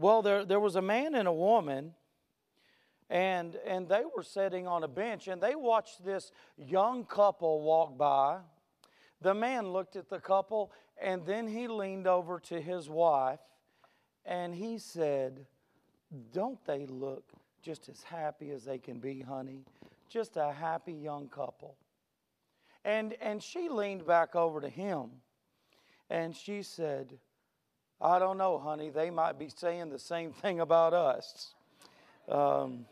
Well, there, there was a man and a woman, and, and they were sitting on a bench, and they watched this young couple walk by. The man looked at the couple, and then he leaned over to his wife, and he said, Don't they look just as happy as they can be, honey? Just a happy young couple. And, and she leaned back over to him and she said, I don't know, honey. They might be saying the same thing about us. Um,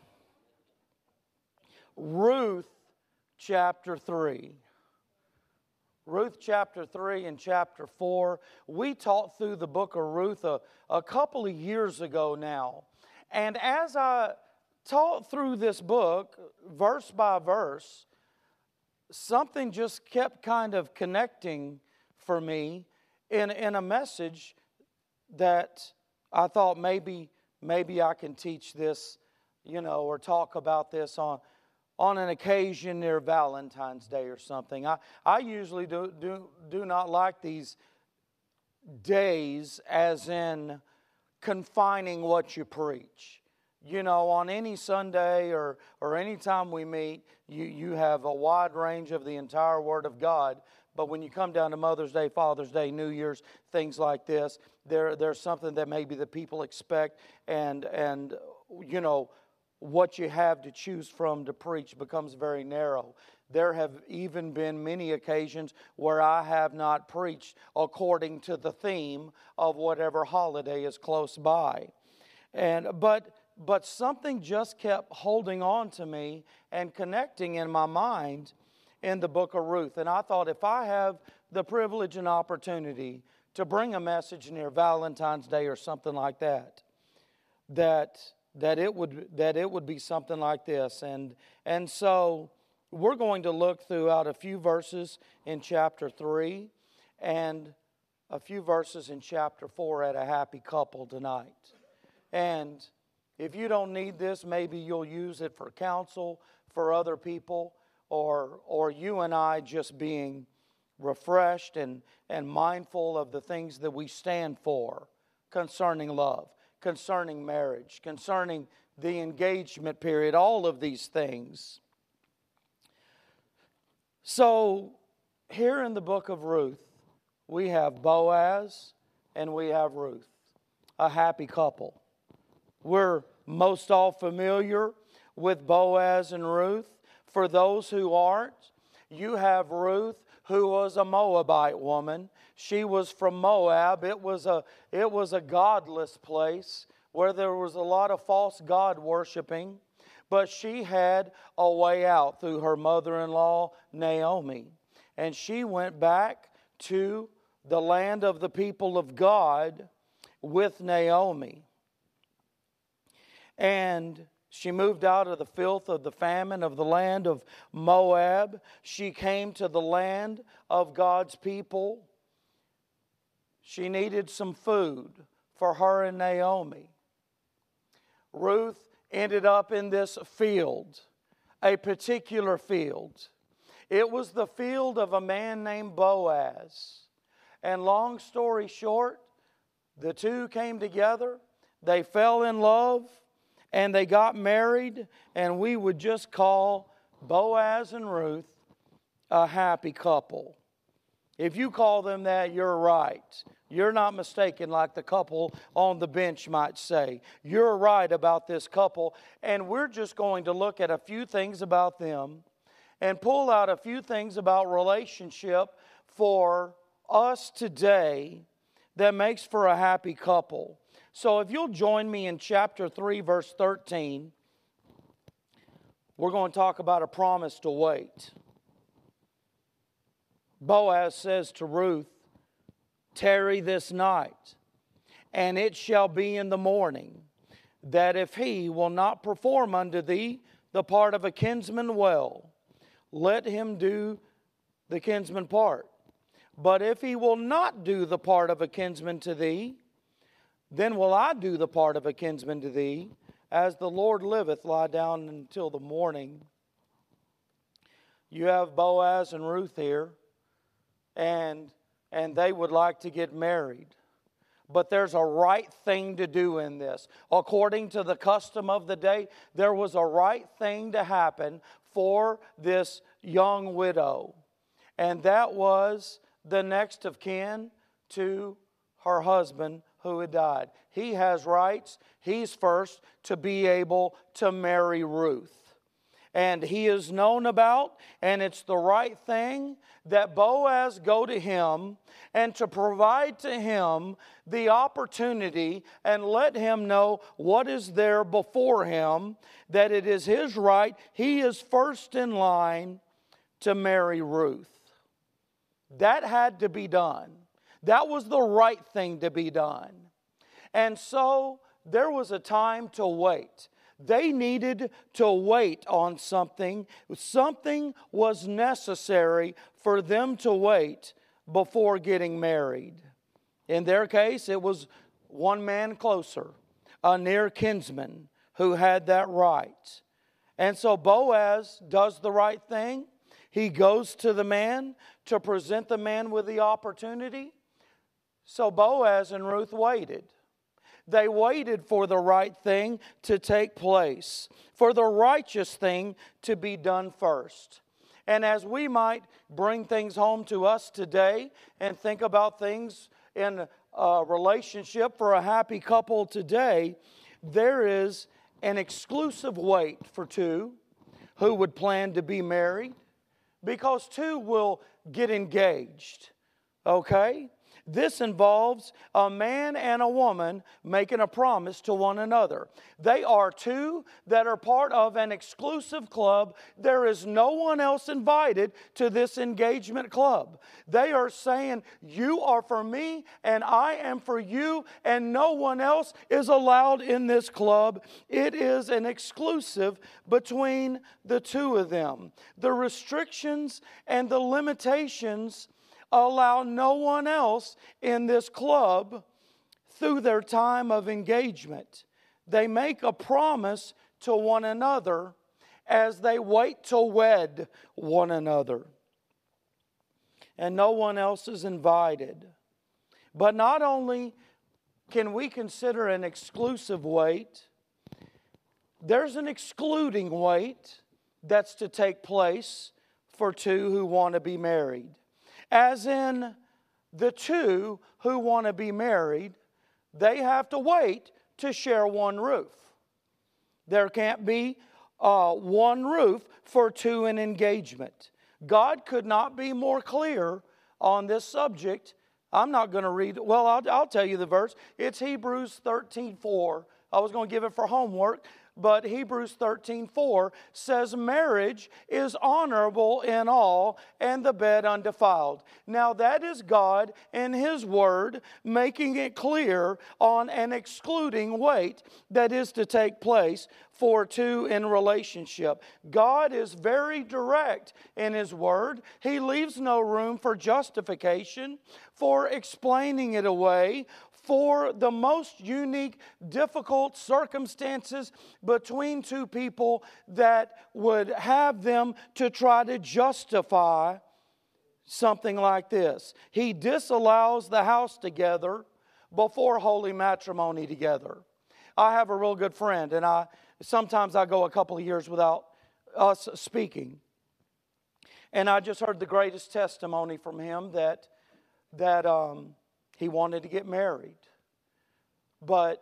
Ruth chapter 3. Ruth chapter 3 and chapter 4. We taught through the book of Ruth a, a couple of years ago now. And as I taught through this book, verse by verse, something just kept kind of connecting for me in, in a message that I thought maybe maybe I can teach this, you know, or talk about this on on an occasion near Valentine's Day or something. I, I usually do, do, do not like these days as in confining what you preach. You know, on any Sunday or, or any time we meet, you, you have a wide range of the entire Word of God. But when you come down to Mother's Day, Father's Day, New Year's, things like this, there, there's something that maybe the people expect, and, and you know, what you have to choose from to preach becomes very narrow. There have even been many occasions where I have not preached according to the theme of whatever holiday is close by. And but but something just kept holding on to me and connecting in my mind in the book of Ruth. And I thought if I have the privilege and opportunity to bring a message near Valentine's Day or something like that, that that it would that it would be something like this. And and so we're going to look throughout a few verses in chapter 3 and a few verses in chapter 4 at a happy couple tonight. And if you don't need this, maybe you'll use it for counsel for other people or, or you and I just being refreshed and, and mindful of the things that we stand for concerning love, concerning marriage, concerning the engagement period, all of these things. So, here in the book of Ruth, we have Boaz and we have Ruth, a happy couple. We're most all familiar with Boaz and Ruth. For those who aren't, you have Ruth, who was a Moabite woman. She was from Moab. It was a, it was a godless place where there was a lot of false God worshiping. But she had a way out through her mother in law, Naomi. And she went back to the land of the people of God with Naomi. And she moved out of the filth of the famine of the land of Moab. She came to the land of God's people. She needed some food for her and Naomi. Ruth ended up in this field, a particular field. It was the field of a man named Boaz. And long story short, the two came together, they fell in love and they got married, and we would just call Boaz and Ruth a happy couple. If you call them that, you're right. You're not mistaken, like the couple on the bench might say. You're right about this couple, and we're just going to look at a few things about them and pull out a few things about relationship for us today that makes for a happy couple. So if you'll join me in chapter 3, verse 13, we're going to talk about a promise to wait. Boaz says to Ruth, Tarry this night, and it shall be in the morning that if he will not perform unto thee the part of a kinsman well, let him do the kinsman part. But if he will not do the part of a kinsman to thee, then will I do the part of a kinsman to thee. As the Lord liveth, lie down until the morning. You have Boaz and Ruth here, and, and they would like to get married. but there's a right thing to do in this. According to the custom of the day, there was a right thing to happen for this young widow, and that was the next of kin to her husband who had died. He has rights. He's first to be able to marry Ruth. And he is known about, and it's the right thing that Boaz go to him and to provide to him the opportunity and let him know what is there before him, that it is his right. He is first in line to marry Ruth. That had to be done. That was the right thing to be done. And so there was a time to wait. They needed to wait on something. Something was necessary for them to wait before getting married. In their case, it was one man closer, a near kinsman who had that right. And so Boaz does the right thing. He goes to the man to present the man with the opportunity. So Boaz and Ruth waited. They waited for the right thing to take place, for the righteous thing to be done first. And as we might bring things home to us today and think about things in a relationship for a happy couple today, there is an exclusive wait for two who would plan to be married because two will get engaged. Okay? This involves a man and a woman making a promise to one another. They are two that are part of an exclusive club. There is no one else invited to this engagement club. They are saying, You are for me, and I am for you, and no one else is allowed in this club. It is an exclusive between the two of them. The restrictions and the limitations allow no one else in this club through their time of engagement. They make a promise to one another as they wait to wed one another. And no one else is invited. But not only can we consider an exclusive wait, there's an excluding wait that's to take place for two who want to be married as in the two who want to be married, they have to wait to share one roof. There can't be uh, one roof for two in engagement. God could not be more clear on this subject. I'm not going to read it. Well, I'll, I'll, tell you the verse. It's Hebrews 13 4. I was going to give it for homework, but Hebrews 13 4 says, Marriage is honorable in all, and the bed undefiled. Now, that is God in His Word making it clear on an excluding wait that is to take place for two in relationship. God is very direct in His Word. He leaves no room for justification, for explaining it away, for the most unique, difficult circumstances between two people that would have them to try to justify something like this. He disallows the house together before holy matrimony together. I have a real good friend, and I sometimes I go a couple of years without us speaking. And I just heard the greatest testimony from him that that um, he wanted to get married. But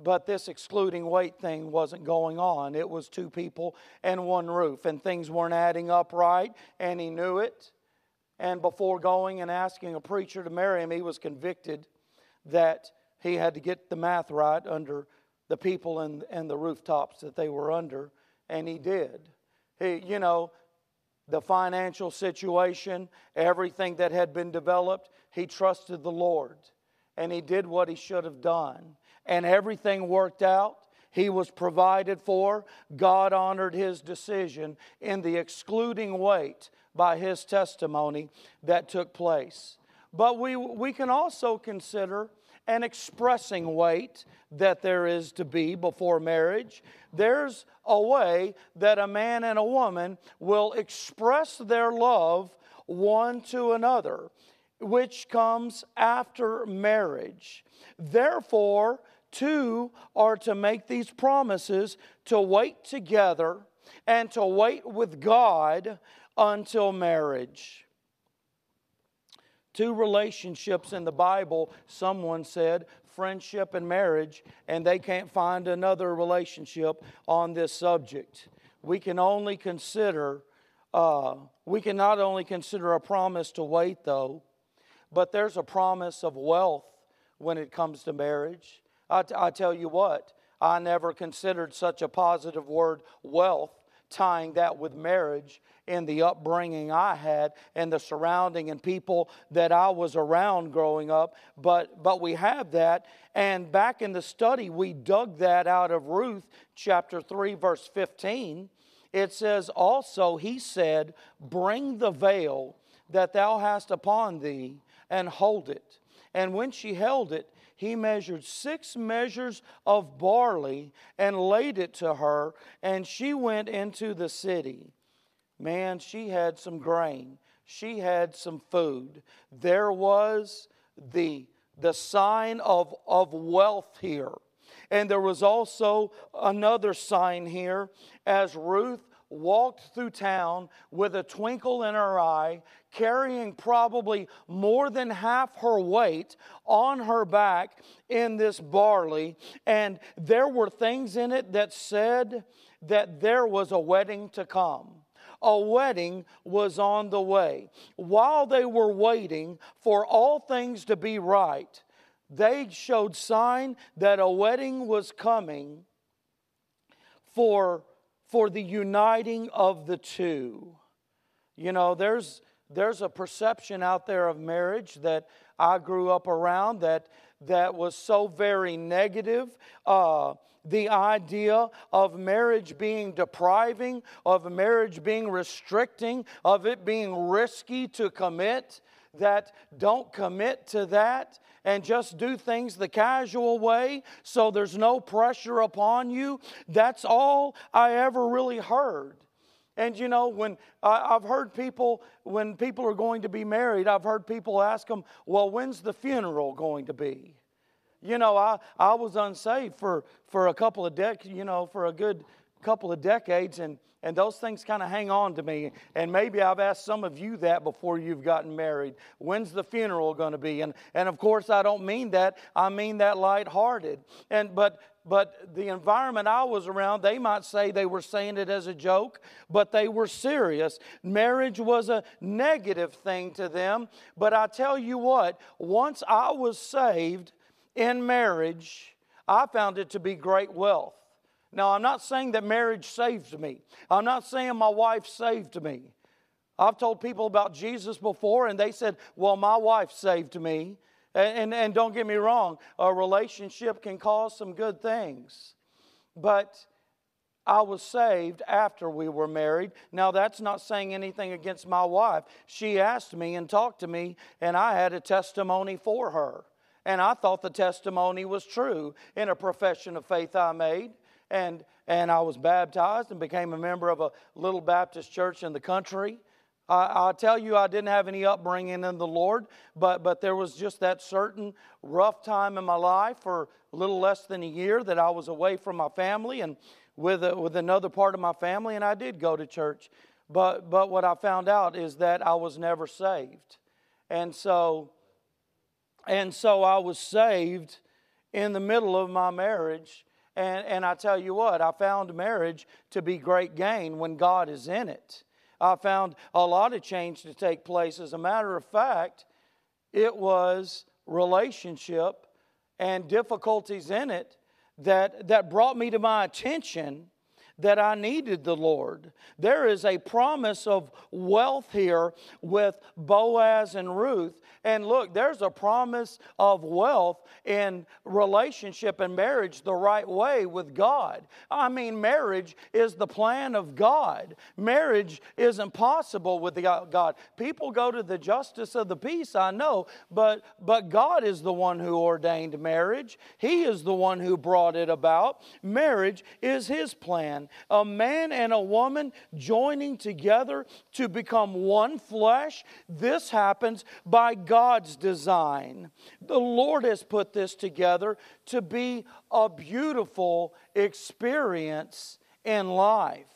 but this excluding wait thing wasn't going on. It was two people and one roof, and things weren't adding up right, and he knew it. And before going and asking a preacher to marry him, he was convicted that he had to get the math right under the people and, and the rooftops that they were under, and he did. He, you know, the financial situation, everything that had been developed, he trusted the Lord and he did what he should have done. And everything worked out. He was provided for. God honored his decision in the excluding wait by his testimony that took place. But we, we can also consider an expressing wait that there is to be before marriage. There's a way that a man and a woman will express their love one to another. Which comes after marriage. Therefore, two are to make these promises to wait together and to wait with God until marriage. Two relationships in the Bible, someone said, friendship and marriage, and they can't find another relationship on this subject. We can only consider, uh, we can not only consider a promise to wait, though, but there's a promise of wealth when it comes to marriage. I, t- I tell you what, I never considered such a positive word, wealth, tying that with marriage in the upbringing I had and the surrounding and people that I was around growing up. But, but we have that. And back in the study, we dug that out of Ruth chapter 3, verse 15. It says, Also, he said, Bring the veil that thou hast upon thee and hold it. And when she held it, he measured six measures of barley and laid it to her, and she went into the city. Man, she had some grain, she had some food. There was the, the sign of, of wealth here. And there was also another sign here as Ruth walked through town with a twinkle in her eye, carrying probably more than half her weight on her back in this barley. And there were things in it that said that there was a wedding to come. A wedding was on the way. While they were waiting for all things to be right, they showed sign that a wedding was coming for for the uniting of the two. You know, there's, there's a perception out there of marriage that I grew up around that, that was so very negative. Uh, the idea of marriage being depriving, of marriage being restricting, of it being risky to commit, that don't commit to that and just do things the casual way so there's no pressure upon you. That's all I ever really heard. And you know, when I've heard people, when people are going to be married, I've heard people ask them, well, when's the funeral going to be? You know, I, I was unsaved for, for a couple of decades, you know, for a good couple of decades, and and those things kind of hang on to me. And maybe I've asked some of you that before you've gotten married. When's the funeral going to be? And, and of course, I don't mean that. I mean that lighthearted. And, but, but the environment I was around, they might say they were saying it as a joke, but they were serious. Marriage was a negative thing to them. But I tell you what, once I was saved in marriage, I found it to be great wealth. Now, I'm not saying that marriage saved me. I'm not saying my wife saved me. I've told people about Jesus before, and they said, Well, my wife saved me. And, and, and, don't get me wrong, a relationship can cause some good things. But I was saved after we were married. Now, that's not saying anything against my wife. She asked me and talked to me, and I had a testimony for her. And I thought the testimony was true in a profession of faith I made and, and I was baptized and became a member of a little Baptist church in the country. I, I tell you, I didn't have any upbringing in the Lord, but, but there was just that certain rough time in my life for a little less than a year that I was away from my family and with, a, with another part of my family, and I did go to church. But, but what I found out is that I was never saved. And so, and so I was saved in the middle of my marriage and, and I tell you what, I found marriage to be great gain when God is in it. I found a lot of change to take place. As a matter of fact, it was relationship and difficulties in it that, that brought me to my attention that I needed the Lord. There is a promise of wealth here with Boaz and Ruth. And look, there's a promise of wealth in relationship and marriage the right way with God. I mean, marriage is the plan of God. Marriage isn't possible with God. People go to the justice of the peace, I know, but, but God is the one who ordained marriage. He is the one who brought it about. Marriage is His plan. A man and a woman joining together to become one flesh. This happens by God's design. The Lord has put this together to be a beautiful experience in life.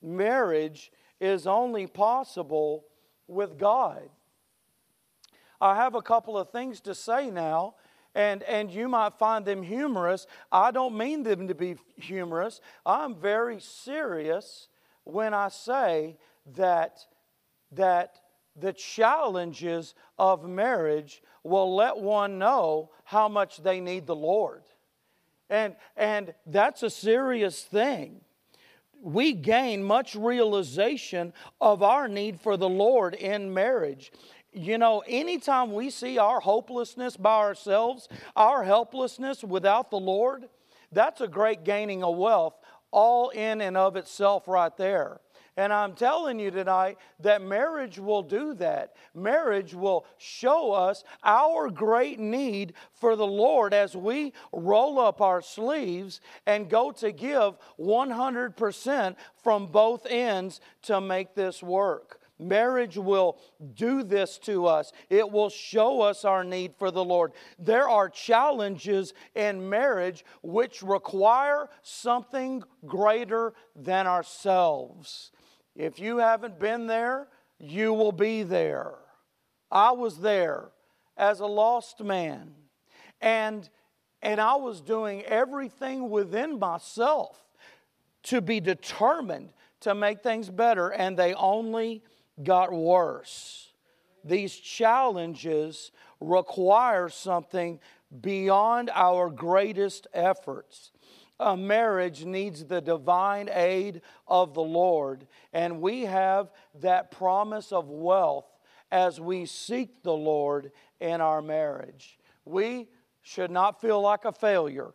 Marriage is only possible with God. I have a couple of things to say now, and, and you might find them humorous. I don't mean them to be humorous. I'm very serious when I say that, that the challenges of marriage will let one know how much they need the Lord. And, and that's a serious thing. We gain much realization of our need for the Lord in marriage. You know, anytime we see our hopelessness by ourselves, our helplessness without the Lord, that's a great gaining of wealth all in and of itself right there. And I'm telling you tonight that marriage will do that. Marriage will show us our great need for the Lord as we roll up our sleeves and go to give 100% from both ends to make this work. Marriage will do this to us. It will show us our need for the Lord. There are challenges in marriage which require something greater than ourselves. If you haven't been there, you will be there. I was there as a lost man. And, and I was doing everything within myself to be determined to make things better, and they only got worse. These challenges require something beyond our greatest efforts. A marriage needs the divine aid of the Lord, and we have that promise of wealth as we seek the Lord in our marriage. We should not feel like a failure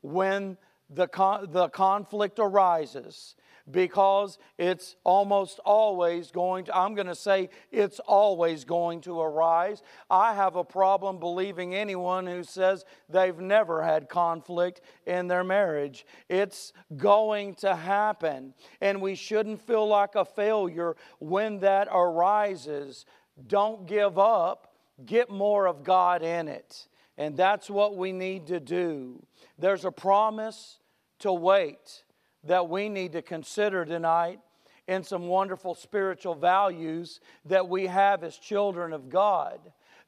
when the, con- the conflict arises because it's almost always going to, I'm going to say it's always going to arise. I have a problem believing anyone who says they've never had conflict in their marriage. It's going to happen, and we shouldn't feel like a failure when that arises. Don't give up, get more of God in it. And that's what we need to do. There's a promise to wait that we need to consider tonight in some wonderful spiritual values that we have as children of God.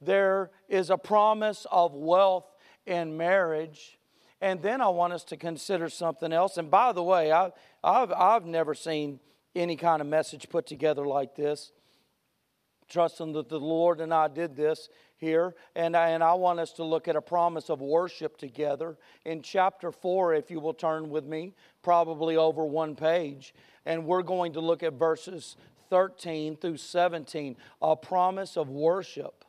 There is a promise of wealth in marriage. And then I want us to consider something else. And by the way, I, I've, I've never seen any kind of message put together like this. Trusting that the Lord and I did this here, and I, and I want us to look at a promise of worship together in chapter 4, if you will turn with me, probably over one page. And we're going to look at verses 13 through 17, a promise of worship.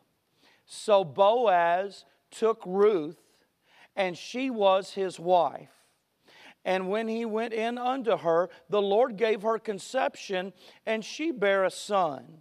So Boaz took Ruth, and she was his wife. And when he went in unto her, the Lord gave her conception, and she bare a son.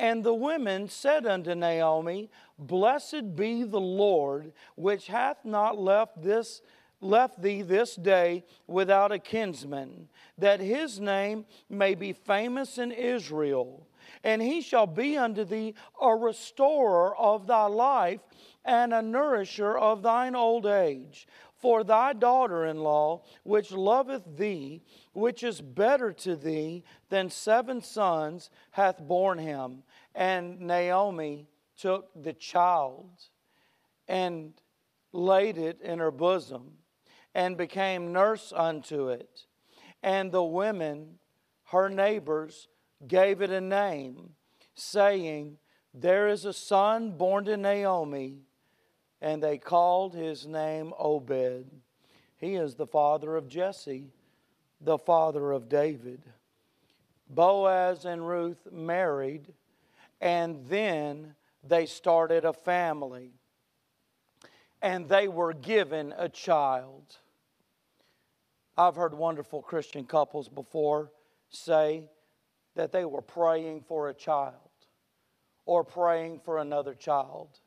And the women said unto Naomi, Blessed be the Lord, which hath not left this left thee this day without a kinsman, that his name may be famous in Israel. And he shall be unto thee a restorer of thy life and a nourisher of thine old age. For thy daughter in law, which loveth thee, which is better to thee than seven sons, hath borne him. And Naomi took the child and laid it in her bosom and became nurse unto it. And the women, her neighbors, gave it a name, saying, There is a son born to Naomi and they called his name Obed. He is the father of Jesse, the father of David. Boaz and Ruth married, and then they started a family. And they were given a child. I've heard wonderful Christian couples before say that they were praying for a child or praying for another child.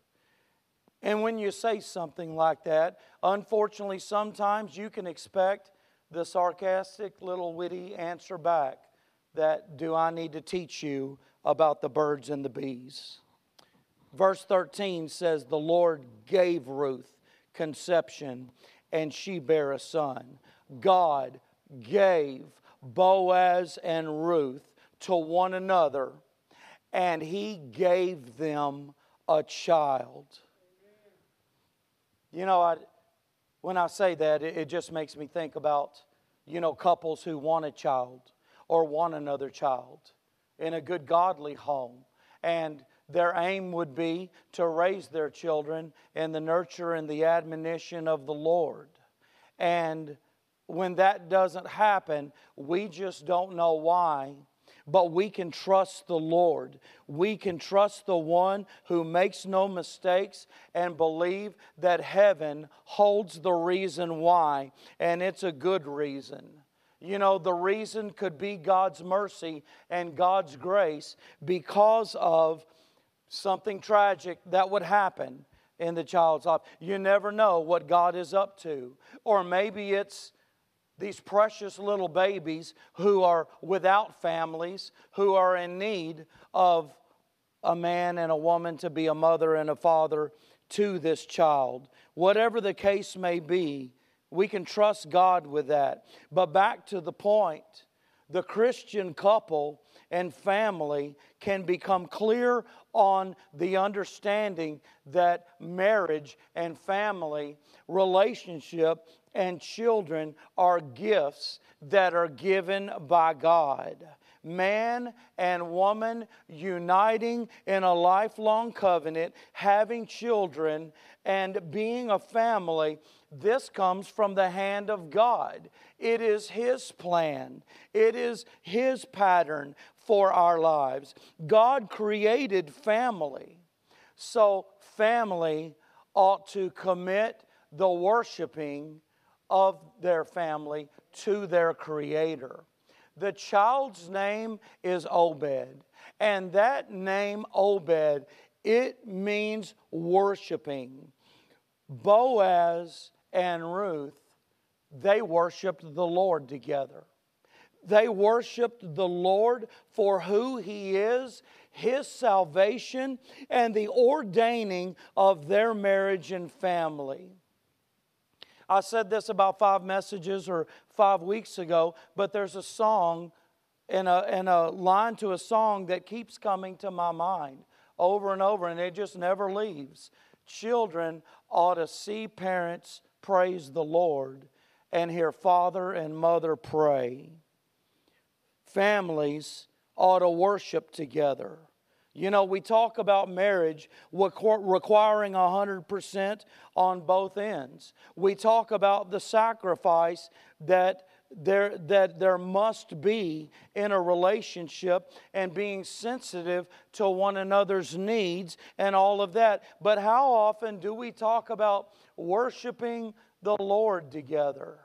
And when you say something like that, unfortunately, sometimes you can expect the sarcastic little witty answer back that, Do I need to teach you about the birds and the bees? Verse 13 says, The Lord gave Ruth conception, and she bare a son. God gave Boaz and Ruth to one another, and he gave them a child. You know, I, when I say that, it, it just makes me think about, you know, couples who want a child or want another child in a good, godly home. And their aim would be to raise their children in the nurture and the admonition of the Lord. And when that doesn't happen, we just don't know why. But we can trust the Lord. We can trust the one who makes no mistakes and believe that heaven holds the reason why, and it's a good reason. You know, the reason could be God's mercy and God's grace because of something tragic that would happen in the child's life. You never know what God is up to. Or maybe it's these precious little babies who are without families, who are in need of a man and a woman to be a mother and a father to this child. Whatever the case may be, we can trust God with that. But back to the point the Christian couple and family can become clear on the understanding that marriage and family relationship and children are gifts that are given by God. Man and woman uniting in a lifelong covenant, having children, and being a family, this comes from the hand of God. It is His plan, it is His pattern for our lives. God created family. So, family ought to commit the worshiping of their family to their Creator. The child's name is Obed, and that name, Obed, it means worshiping. Boaz and Ruth, they worshiped the Lord together. They worshiped the Lord for who He is, His salvation, and the ordaining of their marriage and family. I said this about five messages or five weeks ago, but there's a song and a, and a line to a song that keeps coming to my mind over and over, and it just never leaves. Children ought to see parents praise the Lord and hear father and mother pray. Families ought to worship together. You know, we talk about marriage requiring 100% on both ends. We talk about the sacrifice that there, that there must be in a relationship and being sensitive to one another's needs and all of that. But how often do we talk about worshiping the Lord together?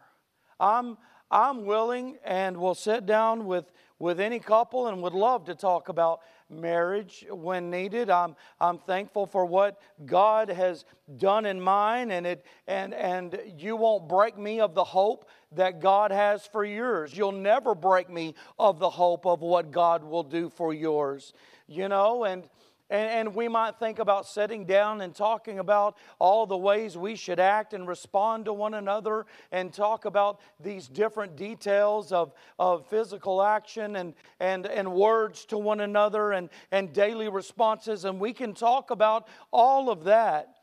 I'm, I'm willing and will sit down with, with any couple and would love to talk about marriage when needed. I'm, I'm thankful for what God has done in mine, and, it, and, and you won't break me of the hope that God has for yours. You'll never break me of the hope of what God will do for yours. You know, and and, and, we might think about sitting down and talking about all the ways we should act and respond to one another and talk about these different details of, of physical action and, and, and words to one another and, and daily responses. And we can talk about all of that.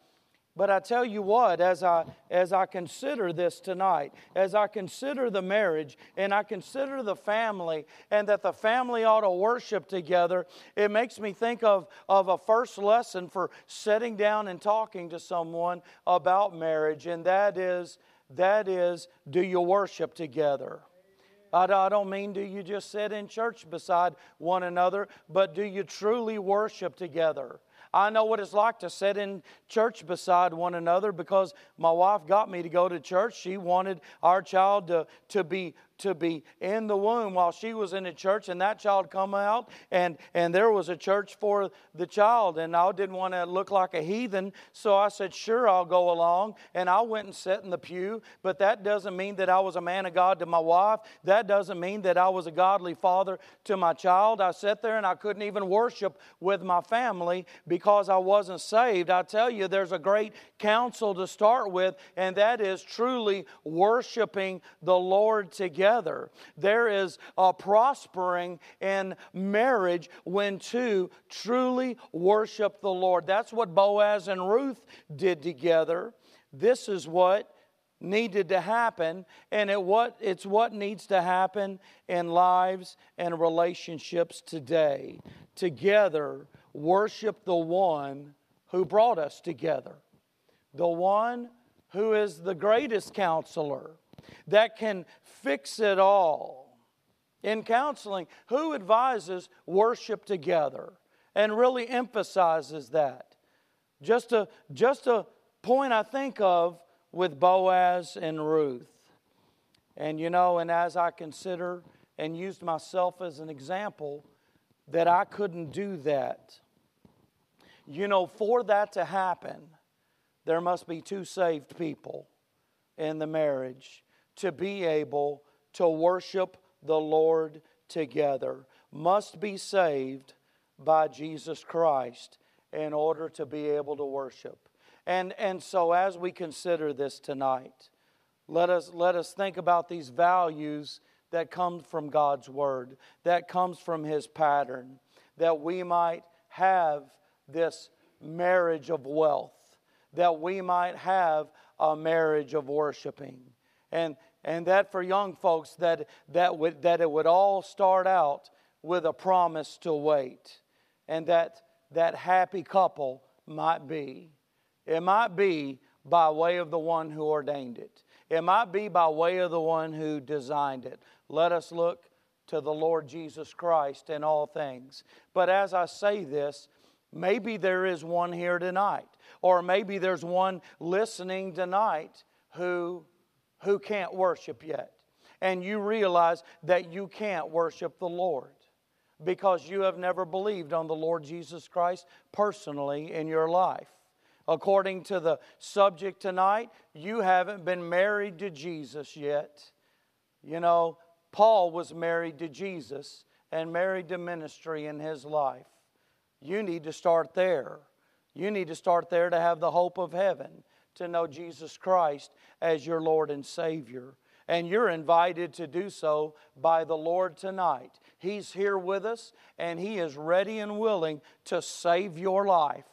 But I tell you what, as I, as I consider this tonight, as I consider the marriage and I consider the family and that the family ought to worship together, it makes me think of, of a first lesson for sitting down and talking to someone about marriage, and that is, that is, do you worship together? I don't mean do you just sit in church beside one another, but do you truly worship together? I know what it's like to sit in church beside one another because my wife got me to go to church. She wanted our child to, to be to be in the womb while she was in the church and that child come out and, and there was a church for the child and I didn't want to look like a heathen. So I said, sure, I'll go along. And I went and sat in the pew. But that doesn't mean that I was a man of God to my wife. That doesn't mean that I was a godly father to my child. I sat there and I couldn't even worship with my family because I wasn't saved. I tell you, there's a great counsel to start with, and that is truly worshiping the Lord together. There is a prospering in marriage when two truly worship the Lord. That's what Boaz and Ruth did together. This is what needed to happen and it what it's what needs to happen in lives and relationships today together worship the one who brought us together the one who is the greatest counselor that can fix it all. In counseling, who advises worship together and really emphasizes that? Just a, just a point I think of with Boaz and Ruth. And you know, and as I consider and used myself as an example, that I couldn't do that. You know, for that to happen, there must be two saved people in the marriage to be able to worship the Lord together. Must be saved by Jesus Christ in order to be able to worship. And, and so, as we consider this tonight, let us, let us think about these values that come from God's Word, that comes from His pattern, that we might have this marriage of wealth that we might have a marriage of worshiping. And, and that for young folks, that, that, would, that it would all start out with a promise to wait. And that that happy couple might be. It might be by way of the one who ordained it. It might be by way of the one who designed it. Let us look to the Lord Jesus Christ in all things. But as I say this, maybe there is one here tonight or maybe there's one listening tonight who, who can't worship yet. And you realize that you can't worship the Lord because you have never believed on the Lord Jesus Christ personally in your life. According to the subject tonight, you haven't been married to Jesus yet. You know, Paul was married to Jesus and married to ministry in his life. You need to start there. You need to start there to have the hope of heaven, to know Jesus Christ as your Lord and Savior. And you're invited to do so by the Lord tonight. He's here with us, and He is ready and willing to save your life,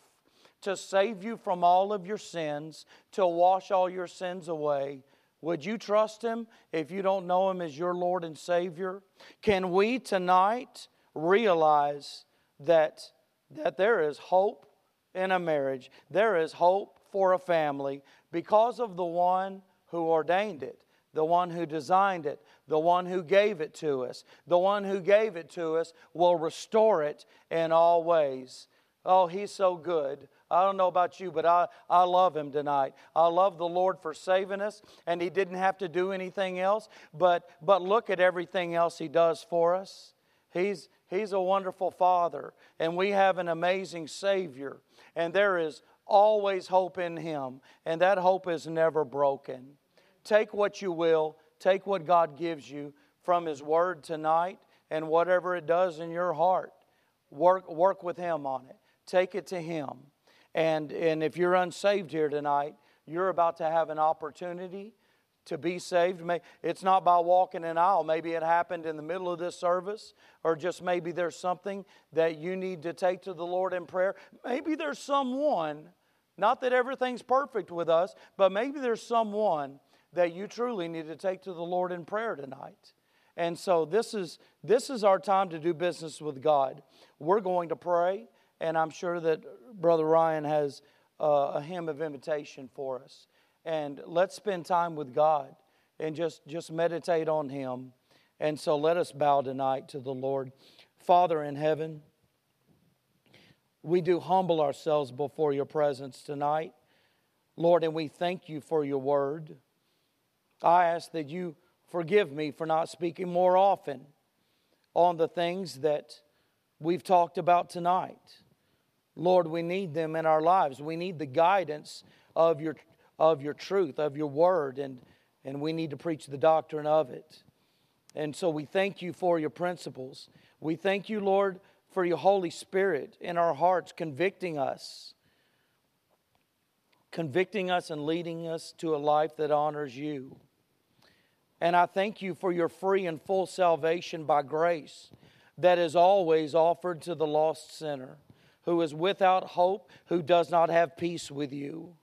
to save you from all of your sins, to wash all your sins away. Would you trust Him if you don't know Him as your Lord and Savior? Can we tonight realize that, that there is hope in a marriage. There is hope for a family because of the one who ordained it, the one who designed it, the one who gave it to us. The one who gave it to us will restore it in all ways. Oh, he's so good. I don't know about you, but I, I love him tonight. I love the Lord for saving us, and he didn't have to do anything else, but, but look at everything else he does for us. He's, he's a wonderful Father, and we have an amazing Savior and there is always hope in Him, and that hope is never broken. Take what you will, take what God gives you from His Word tonight, and whatever it does in your heart, work, work with Him on it. Take it to Him. And, and if you're unsaved here tonight, you're about to have an opportunity to be saved. It's not by walking an aisle. Maybe it happened in the middle of this service, or just maybe there's something that you need to take to the Lord in prayer. Maybe there's someone, not that everything's perfect with us, but maybe there's someone that you truly need to take to the Lord in prayer tonight. And so this is this is our time to do business with God. We're going to pray, and I'm sure that Brother Ryan has uh, a hymn of invitation for us and let's spend time with God and just, just meditate on Him. And so let us bow tonight to the Lord. Father in heaven, we do humble ourselves before your presence tonight. Lord, and we thank you for your word. I ask that you forgive me for not speaking more often on the things that we've talked about tonight. Lord, we need them in our lives. We need the guidance of your, of your truth, of your word, and, and we need to preach the doctrine of it. And so we thank you for your principles. We thank you, Lord, for your Holy Spirit in our hearts, convicting us, convicting us and leading us to a life that honors you. And I thank you for your free and full salvation by grace that is always offered to the lost sinner who is without hope, who does not have peace with you.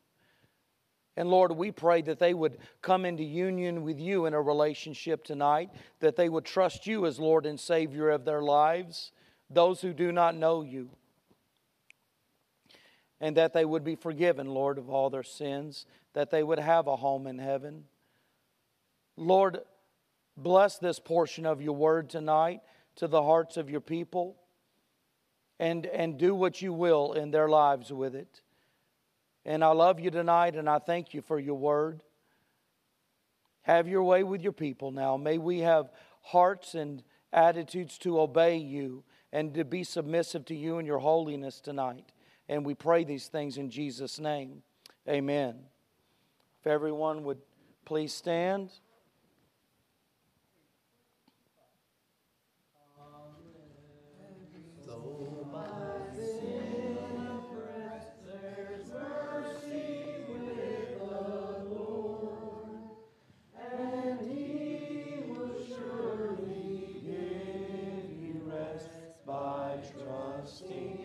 And Lord, we pray that they would come into union with you in a relationship tonight, that they would trust you as Lord and Savior of their lives, those who do not know you, and that they would be forgiven, Lord, of all their sins, that they would have a home in heaven. Lord, bless this portion of your word tonight to the hearts of your people and, and do what you will in their lives with it. And I love you tonight, and I thank you for your word. Have your way with your people now. May we have hearts and attitudes to obey you and to be submissive to you and your holiness tonight. And we pray these things in Jesus' name. Amen. If everyone would please stand.